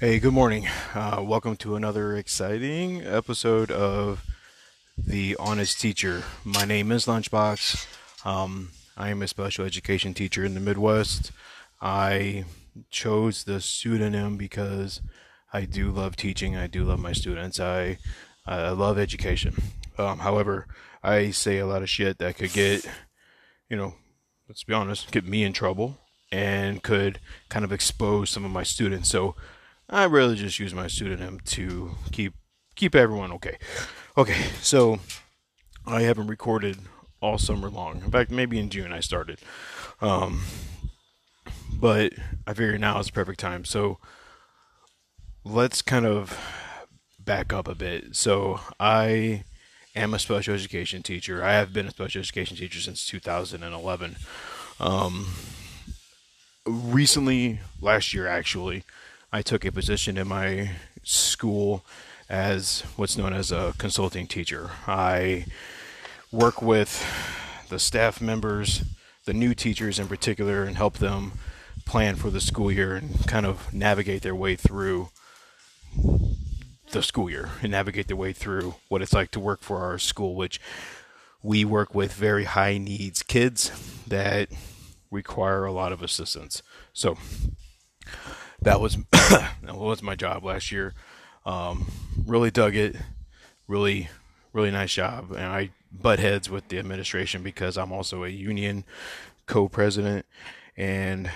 Hey, good morning. Uh, welcome to another exciting episode of The Honest Teacher. My name is Lunchbox. Um, I am a special education teacher in the Midwest. I chose the pseudonym because I do love teaching. I do love my students. I I love education. Um, however, I say a lot of shit that could get, you know, let's be honest, get me in trouble and could kind of expose some of my students. So I really just use my pseudonym to keep keep everyone okay. Okay, so I haven't recorded all summer long. In fact, maybe in June I started. Um, but I figure now is the perfect time. So let's kind of back up a bit. So I am a special education teacher. I have been a special education teacher since 2011. Um, recently, last year actually, I took a position in my school as what's known as a consulting teacher. I work with the staff members, the new teachers in particular, and help them plan for the school year and kind of navigate their way through the school year and navigate their way through what it's like to work for our school, which we work with very high needs kids that require a lot of assistance. So, that was that was my job last year. Um, really dug it. Really, really nice job. And I butt heads with the administration because I'm also a union co-president, and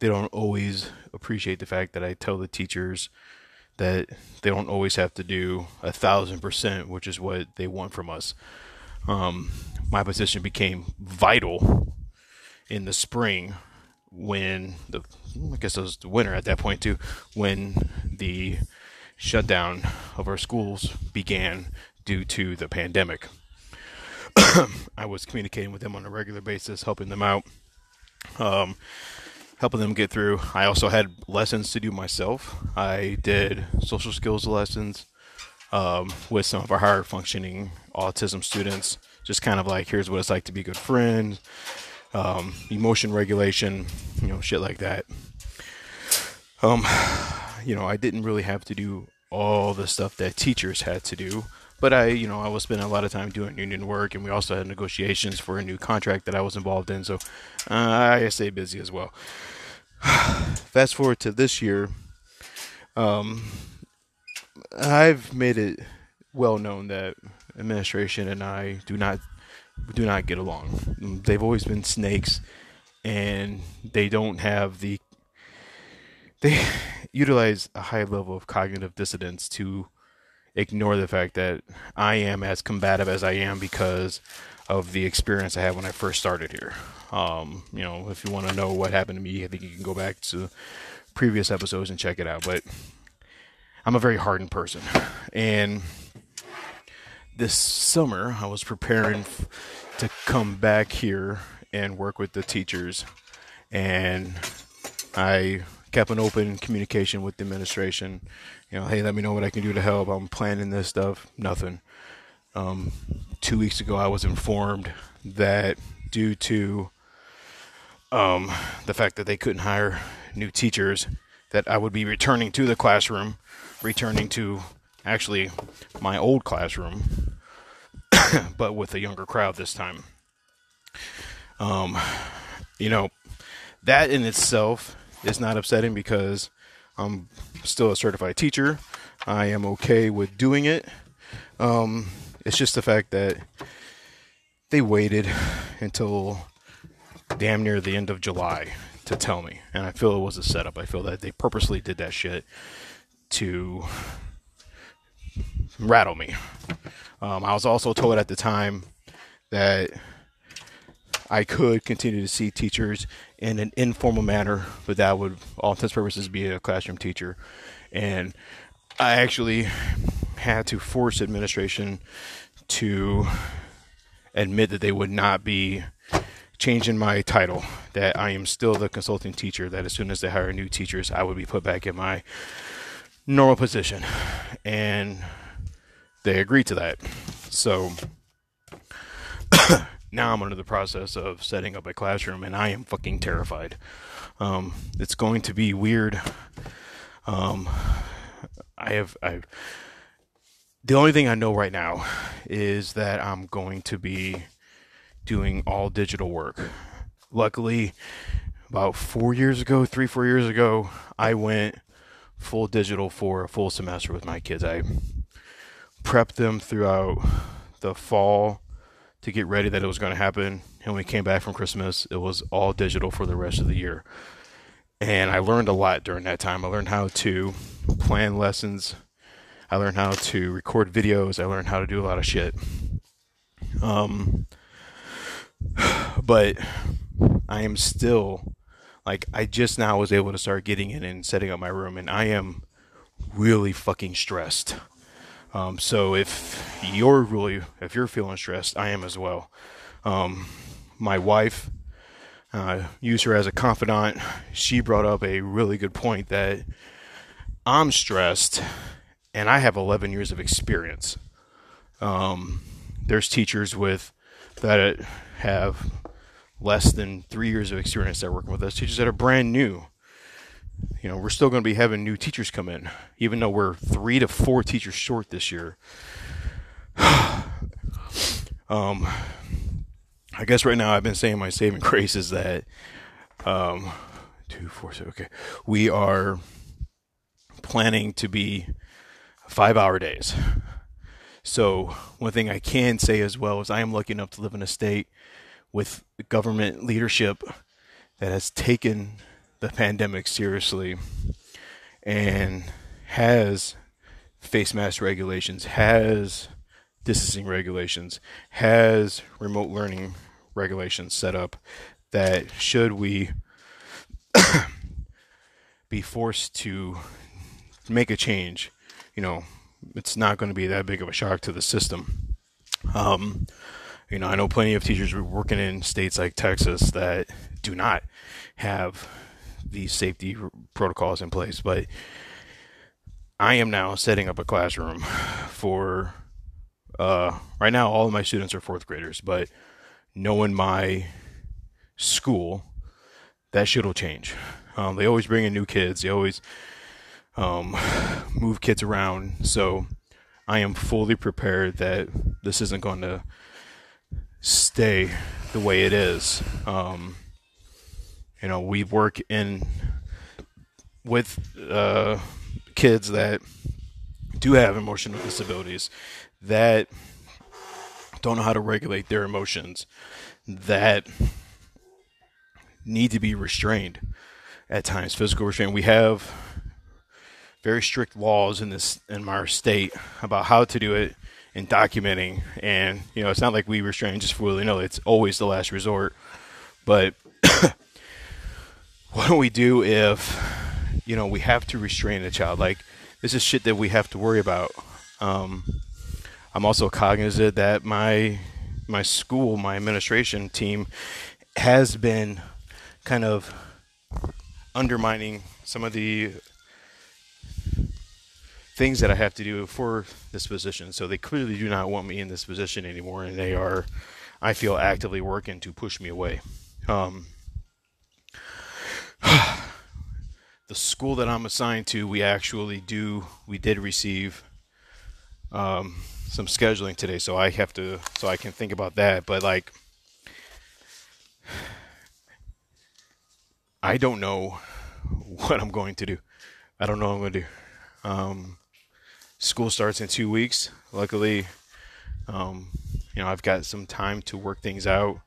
they don't always appreciate the fact that I tell the teachers that they don't always have to do a thousand percent, which is what they want from us. Um, my position became vital in the spring when the I guess it was the winter at that point too, when the shutdown of our schools began due to the pandemic. I was communicating with them on a regular basis, helping them out, um, helping them get through. I also had lessons to do myself. I did social skills lessons um, with some of our higher functioning autism students, just kind of like here's what it's like to be good friends um, emotion regulation, you know, shit like that. Um, you know, I didn't really have to do all the stuff that teachers had to do, but I, you know, I was spending a lot of time doing union work, and we also had negotiations for a new contract that I was involved in, so uh, I stayed busy as well. Fast forward to this year, um, I've made it well known that administration and I do not do not get along. They've always been snakes, and they don't have the. They utilize a high level of cognitive dissonance to ignore the fact that I am as combative as I am because of the experience I had when I first started here. Um, you know, if you want to know what happened to me, I think you can go back to previous episodes and check it out. But I'm a very hardened person, and this summer I was preparing f- to come back here and work with the teachers, and I kept an open communication with the administration. You know, hey, let me know what I can do to help. I'm planning this stuff. Nothing. Um, two weeks ago, I was informed that due to um, the fact that they couldn't hire new teachers, that I would be returning to the classroom, returning to actually my old classroom, but with a younger crowd this time. Um, you know, that in itself is not upsetting because I'm still a certified teacher. I am okay with doing it. Um, it's just the fact that they waited until damn near the end of July to tell me, and I feel it was a setup. I feel that they purposely did that shit to rattle me. Um, I was also told at the time that I could continue to see teachers in an informal manner, but that would, all intents purposes, be a classroom teacher. And I actually had to force administration to admit that they would not be changing my title, that I am still the consulting teacher, that as soon as they hire new teachers, I would be put back in my normal position. And they agreed to that. So now I'm under the process of setting up a classroom, and I am fucking terrified. Um, it's going to be weird. Um, I have I the only thing I know right now is that I'm going to be doing all digital work. Luckily, about four years ago, three, four years ago, I went full digital for a full semester with my kids. I prepped them throughout the fall to get ready that it was going to happen. And we came back from Christmas, it was all digital for the rest of the year. And I learned a lot during that time. I learned how to plan lessons. I learned how to record videos. I learned how to do a lot of shit. Um, but I am still like I just now was able to start getting in and setting up my room, and I am really fucking stressed. Um, so if you're really if you're feeling stressed, I am as well. Um, my wife, uh, use her as a confidant. She brought up a really good point that I'm stressed, and I have 11 years of experience. Um, there's teachers with that have less than three years of experience that are working with us, teachers that are brand new. You know, we're still going to be having new teachers come in, even though we're three to four teachers short this year. um, I guess right now I've been saying my saving grace is that um, two, four, seven. Okay, we are planning to be five hour days. So one thing I can say as well is I am lucky enough to live in a state with government leadership that has taken the pandemic seriously and has face mask regulations, has distancing regulations, has remote learning regulations set up that should we be forced to make a change, you know, it's not going to be that big of a shock to the system. Um, you know, I know plenty of teachers working in states like Texas that do not have these safety protocols in place, but I am now setting up a classroom for uh, right now all of my students are fourth graders, but knowing my school, that shit will change. Um, they always bring in new kids. They always um, move kids around. So I am fully prepared that this isn't going to stay the way it is. Um, you know, we work in with uh, kids that do have emotional disabilities that don't know how to regulate their emotions that need to be restrained at times physical restraint we have very strict laws in this in our state about how to do it and documenting. And you know, it's not like we restrain just for willy nilly. It's always the last resort. But what do we do if you know we have to restrain a child? Like this is shit that we have to worry about. Um, I'm also cognizant that my my school, my administration team, has been kind of undermining some of the things that I have to do for this position. So they clearly do not want me in this position anymore, and they are, I feel, actively working to push me away. Um, the school that I'm assigned to, we actually do, we did receive um, some scheduling today, so I have to, so I can think about that. But like, I don't know what I'm going to do. I don't know what I'm going to do. Um, school starts in two weeks. Luckily, um, you know, I've got some time to work things out.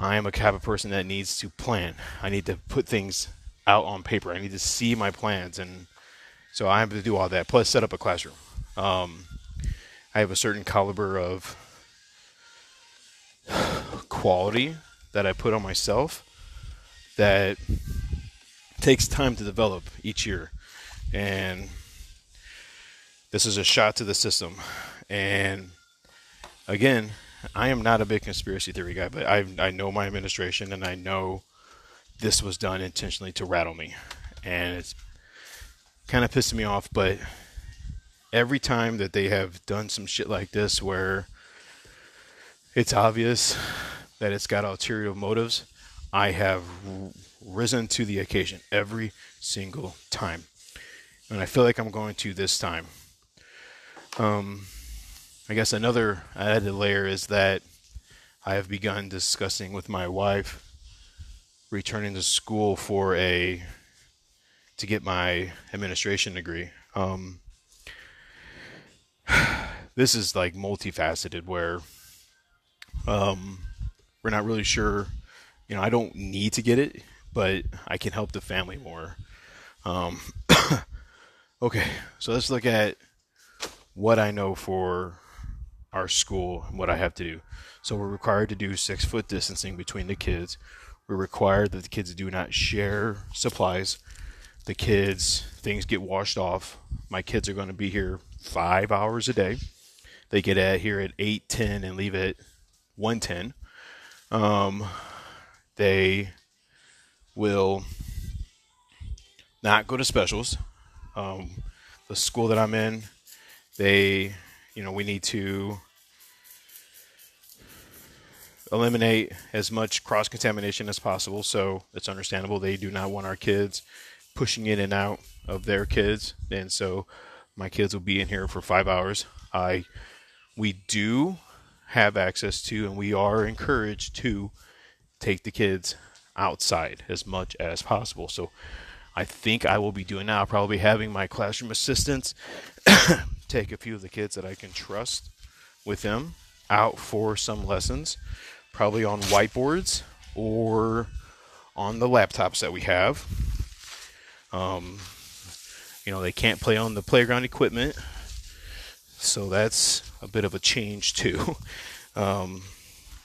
I am a type of person that needs to plan. I need to put things out on paper. I need to see my plans, and so I have to do all that. Plus, set up a classroom. Um, I have a certain caliber of quality that I put on myself that takes time to develop each year, and this is a shot to the system. And again, I am not a big conspiracy theory guy, but I I know my administration and I know this was done intentionally to rattle me. And it's kind of pissing me off, but every time that they have done some shit like this where it's obvious that it's got ulterior motives, I have risen to the occasion every single time. and I feel like I'm going to this time. Um, I guess another added layer is that I have begun discussing with my wife returning to school for a to get my administration degree. Um, this is like multifaceted where um, we're not really sure. You know, I don't need to get it, but I can help the family more. Um, okay, so let's look at what I know for our school and what I have to do. So we're required to do six foot distancing between the kids. We're required that the kids do not share supplies. The kids, things get washed off. My kids are going to be here five hours a day. They get at here at eight ten and leave at one ten. Um, they will not go to specials. Um, the school that I'm in, they, you know, we need to eliminate as much cross contamination as possible. So it's understandable they do not want our kids pushing in and out of their kids, and so my kids will be in here for five hours. I we do have access to, and we are encouraged to take the kids outside as much as possible. So I think I will be doing now. Probably having my classroom assistants take a few of the kids that I can trust with them out for some lessons, probably on whiteboards or on the laptops that we have. Um, you know, they can't play on the playground equipment, so that's a bit of a change too. Um,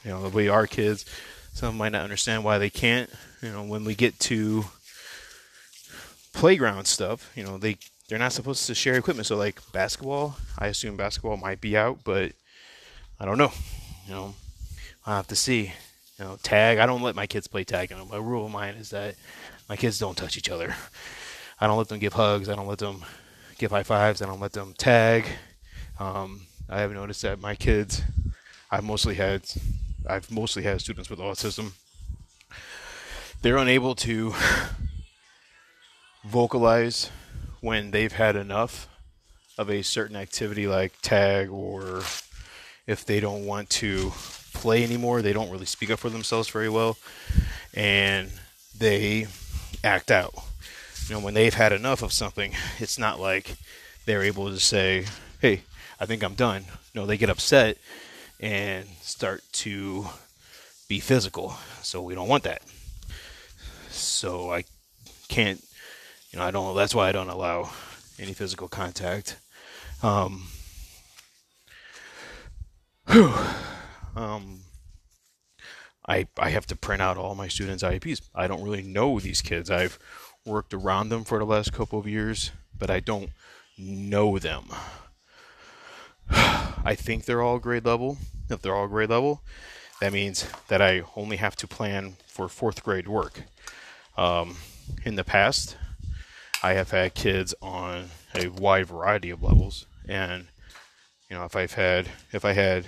you know, the way our kids, some might not understand why they can't. You know, when we get to playground stuff, you know, they they're not supposed to share equipment. So like basketball, I assume basketball might be out, but I don't know. You know, I'll have to see. You know, tag. I don't let my kids play tag. You know, my rule of mine is that my kids don't touch each other. I don't let them give hugs. I don't let them give high fives. I don't let them tag. Um, I have noticed that my kids, I've mostly had, I've mostly had students with autism. They're unable to vocalize when they've had enough of a certain activity like tag or if they don't want to play anymore, they don't really speak up for themselves very well and they act out. You know, when they've had enough of something, it's not like they're able to say, "Hey, I think I'm done." No, they get upset and start to be physical. So we don't want that. So I can't you know, I don't. That's why I don't allow any physical contact. Um, whew, um, I I have to print out all my students' IEPs. I don't really know these kids. I've worked around them for the last couple of years, but I don't know them. I think they're all grade level. If they're all grade level, that means that I only have to plan for fourth grade work. Um, in the past, I have had kids on a wide variety of levels, and you know, if I've had if I had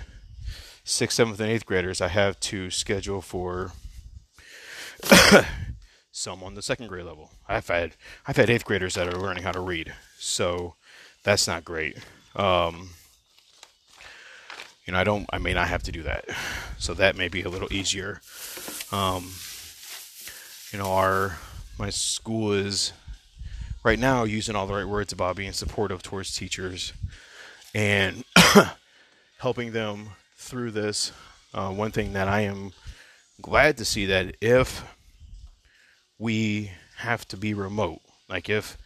sixth, seventh, and eighth graders, I have to schedule for some on the second grade level. I've had I've had eighth graders that are learning how to read, so that's not great. Um, you know, I don't. I may not have to do that, so that may be a little easier. Um, you know, our my school is right now using all the right words about being supportive towards teachers and helping them through this. Uh, one thing that I am glad to see that if we have to be remote, like if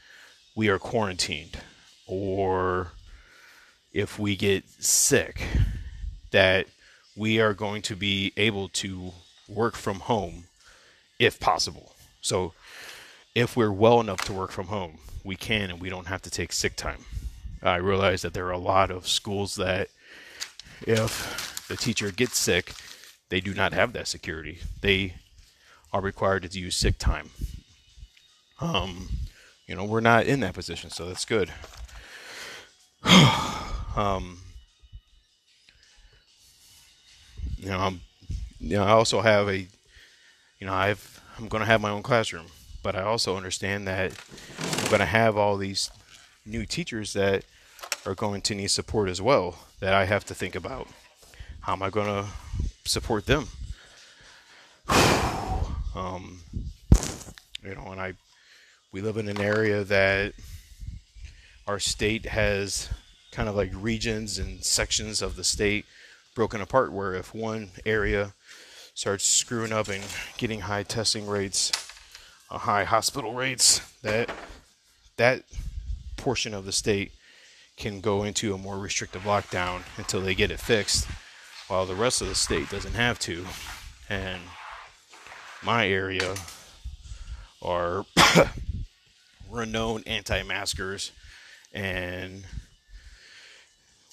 we are quarantined or if we get sick, that we are going to be able to work from home if possible. So if we're well enough to work from home, we can and we don't have to take sick time. I realize that there are a lot of schools that if the teacher gets sick, they do not have that security. They are required to use sick time. Um, you know, we're not in that position, so that's good. um, you know, I'm, you know, I also have a, you know, I've, I'm going to have my own classroom but I also understand that I'm going to have all these new teachers that are going to need support as well that I have to think about. How am I going to support them? um, you know, and I, we live in an area that our state has kind of like regions and sections of the state broken apart where if one area starts screwing up and getting high testing rates, high hospital rates, that that portion of the state can go into a more restrictive lockdown until they get it fixed, while the rest of the state doesn't have to. And my area are renowned anti-maskers, and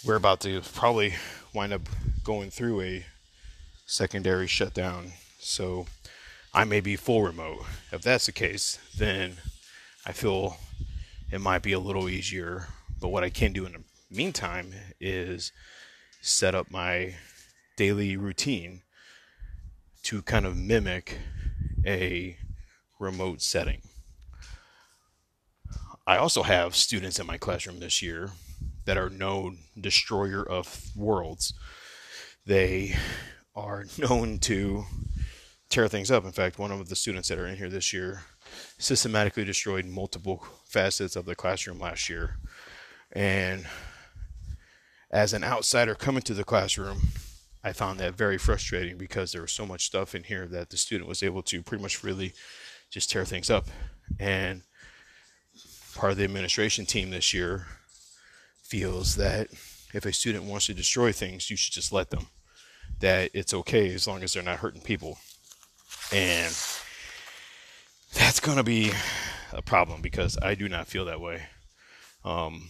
we're about to probably wind up going through a secondary shutdown. So I may be full remote. If that's the case, then I feel it might be a little easier. But what I can do in the meantime is set up my daily routine to kind of mimic a remote setting. I also have students in my classroom this year that are known destroyer of worlds. They are known to tear things up. In fact, one of the students that are in here this year systematically destroyed multiple facets of the classroom last year. And as an outsider coming to the classroom, I found that very frustrating because there was so much stuff in here that the student was able to pretty much freely just tear things up. And part of the administration team this year feels that if a student wants to destroy things, you should just let them that it's okay as long as they're not hurting people. And that's going to be a problem because I do not feel that way. Um,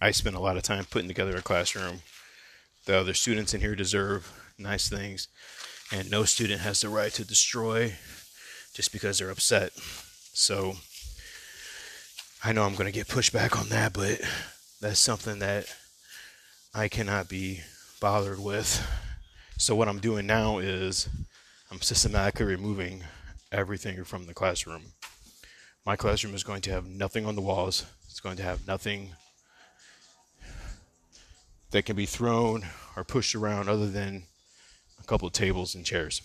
I spend a lot of time putting together a classroom. The other students in here deserve nice things, and no student has the right to destroy just because they're upset. So I know I'm going to get pushback on that, but that's something that I cannot be bothered with. So what I'm doing now is I'm systematically removing everything from the classroom. My classroom is going to have nothing on the walls. It's going to have nothing that can be thrown or pushed around other than a couple of tables and chairs.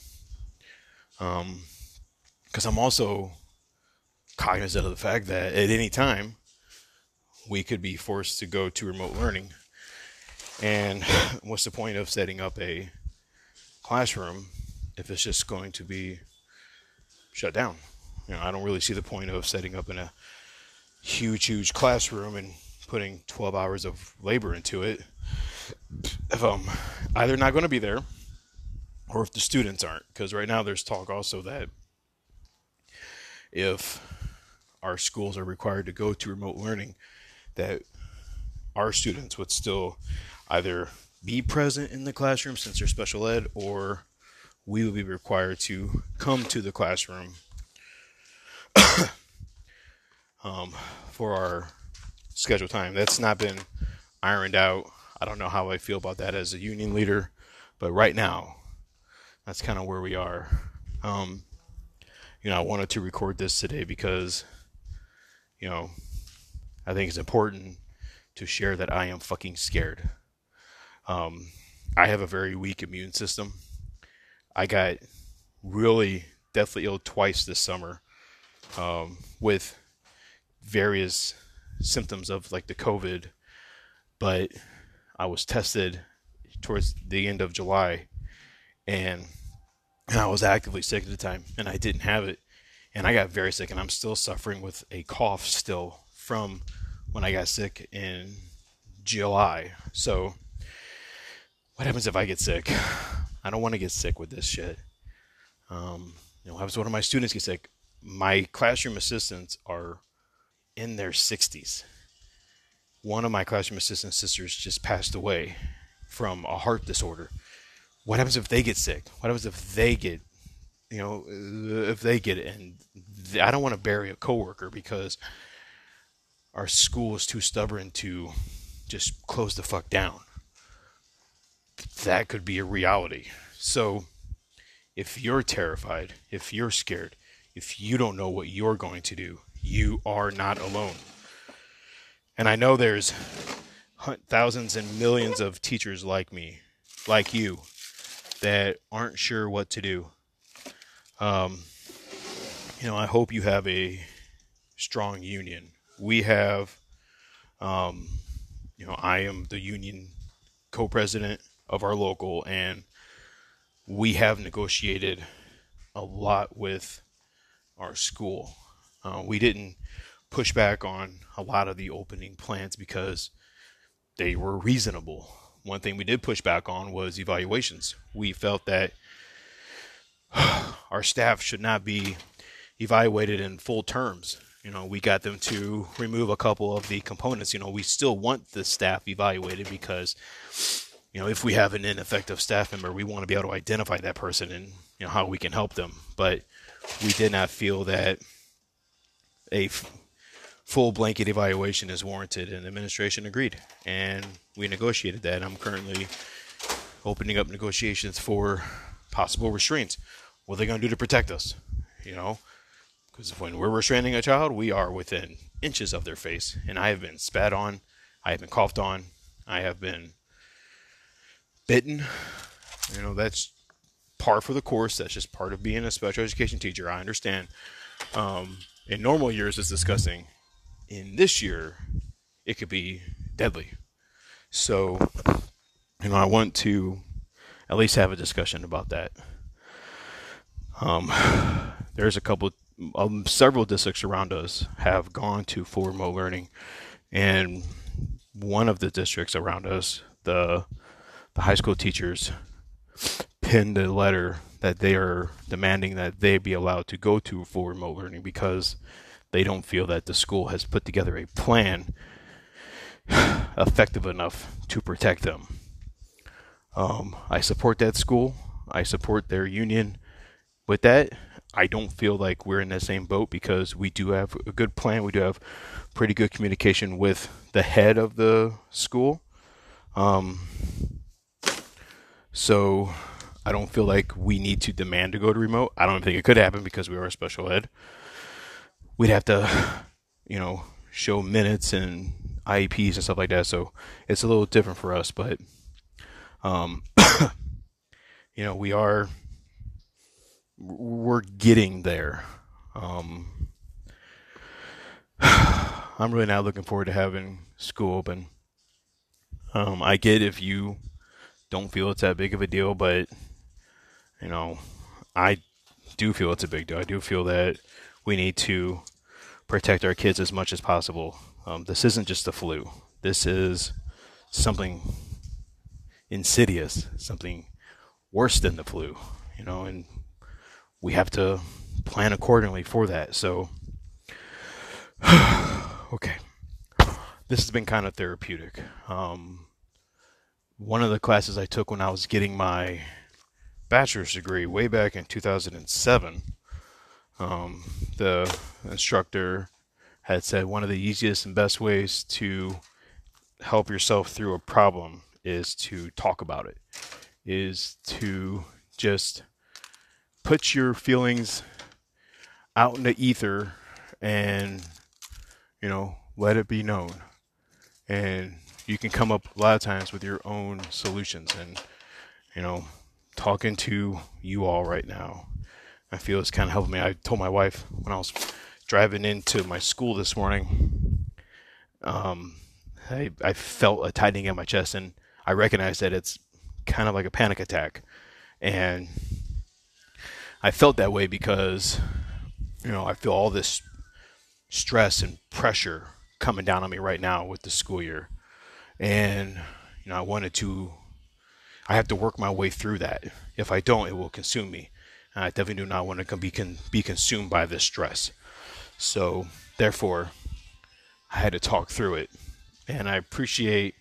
Um, because I'm also cognizant of the fact that at any time we could be forced to go to remote learning. And what's the point of setting up a classroom if it's just going to be shut down. You know, I don't really see the point of setting up in a huge, huge classroom and putting 12 hours of labor into it if I'm either not going to be there or if the students aren't. Because right now there's talk also that if our schools are required to go to remote learning, that our students would still either be present in the classroom since they're special ed, or we will be required to come to the classroom um, for our scheduled time. That's not been ironed out. I don't know how I feel about that as a union leader, but right now, that's kind of where we are. Um, you know, I wanted to record this today because, you know, I think it's important to share that I am fucking scared. Um, I have a very weak immune system. I got really deathly ill twice this summer um, with various symptoms of like the COVID, but I was tested towards the end of July and, and I was actively sick at the time and I didn't have it. And I got very sick and I'm still suffering with a cough still from when I got sick in July. So what happens if I get sick? I don't want to get sick with this shit. Um, you know, what happens one of my students get sick? My classroom assistants are in their 60s. One of my classroom assistant sisters just passed away from a heart disorder. What happens if they get sick? What happens if they get, you know, if they get it? And I don't want to bury a coworker because our school is too stubborn to just close the fuck down that could be a reality. So, if you're terrified, if you're scared, if you don't know what you're going to do, you are not alone. And I know there's thousands and millions of teachers like me, like you, that aren't sure what to do. Um, you know, I hope you have a strong union. We have, um, you know, I am the union co-president of our local, and we have negotiated a lot with our school. Uh, we didn't push back on a lot of the opening plans because they were reasonable. One thing we did push back on was evaluations. We felt that our staff should not be evaluated in full terms. You know, we got them to remove a couple of the components. You know, we still want the staff evaluated because, you know, if we have an ineffective staff member, we want to be able to identify that person and, you know, how we can help them. But we did not feel that a f- full blanket evaluation is warranted, and administration agreed. And we negotiated that. I'm currently opening up negotiations for possible restraints. What are they going to do to protect us? You know, because when we're restraining a child, we are within inches of their face. And I have been spat on, I have been coughed on, I have been bitten. You know, that's par for the course. That's just part of being a special education teacher. I understand. Um, in normal years, it's disgusting. In this year, it could be deadly. So, you know, I want to at least have a discussion about that. Um, there's a couple, um, several districts around us have gone to full remote learning, and one of the districts around us, the the high school teachers, pinned a letter that they are demanding that they be allowed to go to full remote learning because they don't feel that the school has put together a plan effective enough to protect them. Um, I support that school. I support their union. With that, I don't feel like we're in the same boat because we do have a good plan. We do have pretty good communication with the head of the school. Um, so I don't feel like we need to demand to go to remote. I don't think it could happen because we are a special ed. We'd have to, you know, show minutes and IEPs and stuff like that. So it's a little different for us, but um, you know, we are we're getting there. Um, I'm really not looking forward to having school open. Um, I get if you don't feel it's that big of a deal, but you know, I do feel it's a big deal. I do feel that we need to protect our kids as much as possible. Um, this isn't just the flu. This is something insidious, something worse than the flu, you know, and we have to plan accordingly for that. So, okay, this has been kind of therapeutic. Um, one of the classes I took when I was getting my bachelor's degree way back in 2007, um, the instructor had said one of the easiest and best ways to help yourself through a problem is to talk about it, is to just put your feelings out in the ether and, you know, let it be known. And you can come up a lot of times with your own solutions. And, you know, talking to you all right now. I feel it's kind of helping me. I told my wife when I was driving into my school this morning, um, I, I felt a tightening in my chest, and I recognize that it's kind of like a panic attack. And I felt that way because, you know, I feel all this stress and pressure coming down on me right now with the school year. And, you know, I wanted to I have to work my way through that. If I don't, it will consume me. I definitely do not want to be con- be consumed by this stress. So, therefore, I had to talk through it, and I appreciate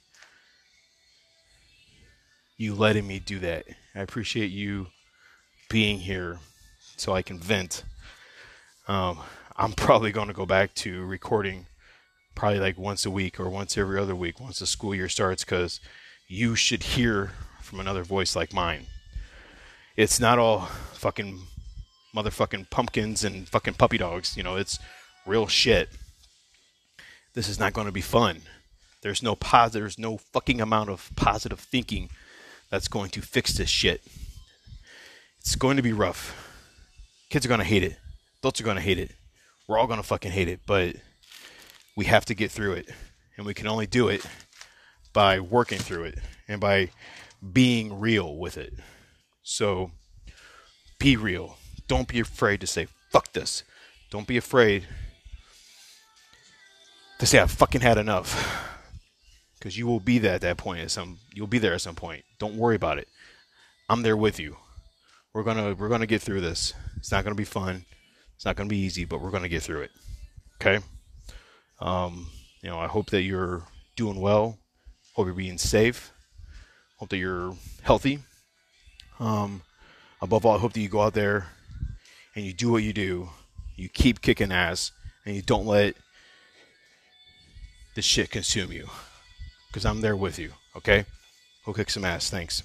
you letting me do that. I appreciate you being here so I can vent. Um, I'm probably going to go back to recording probably like once a week or once every other week once the school year starts because you should hear from another voice like mine. It's not all fucking motherfucking pumpkins and fucking puppy dogs. You know, it's real shit. this is not going to be fun. There's no positive, there's no fucking amount of positive thinking that's going to fix this shit. It's going to be rough. Kids are going to hate it. Adults are going to hate it. We're all going to fucking hate it, but we have to get through it. And we can only do it by working through it and by being real with it. So be real. Don't be afraid to say, fuck this. Don't be afraid to say, I've fucking had enough. Because you will be there at that point. At some, you'll be there at some point. Don't worry about it. I'm there with you. We're gonna we're gonna get through this. It's not gonna be fun. It's not gonna be easy, but we're gonna get through it. Okay. Um, you know, I hope that you're doing well. Hope you're being safe. Hope that you're healthy. Um, above all, I hope that you go out there and you do what you do. You keep kicking ass and you don't let this shit consume you. Because I'm there with you. Okay. Go kick some ass. Thanks.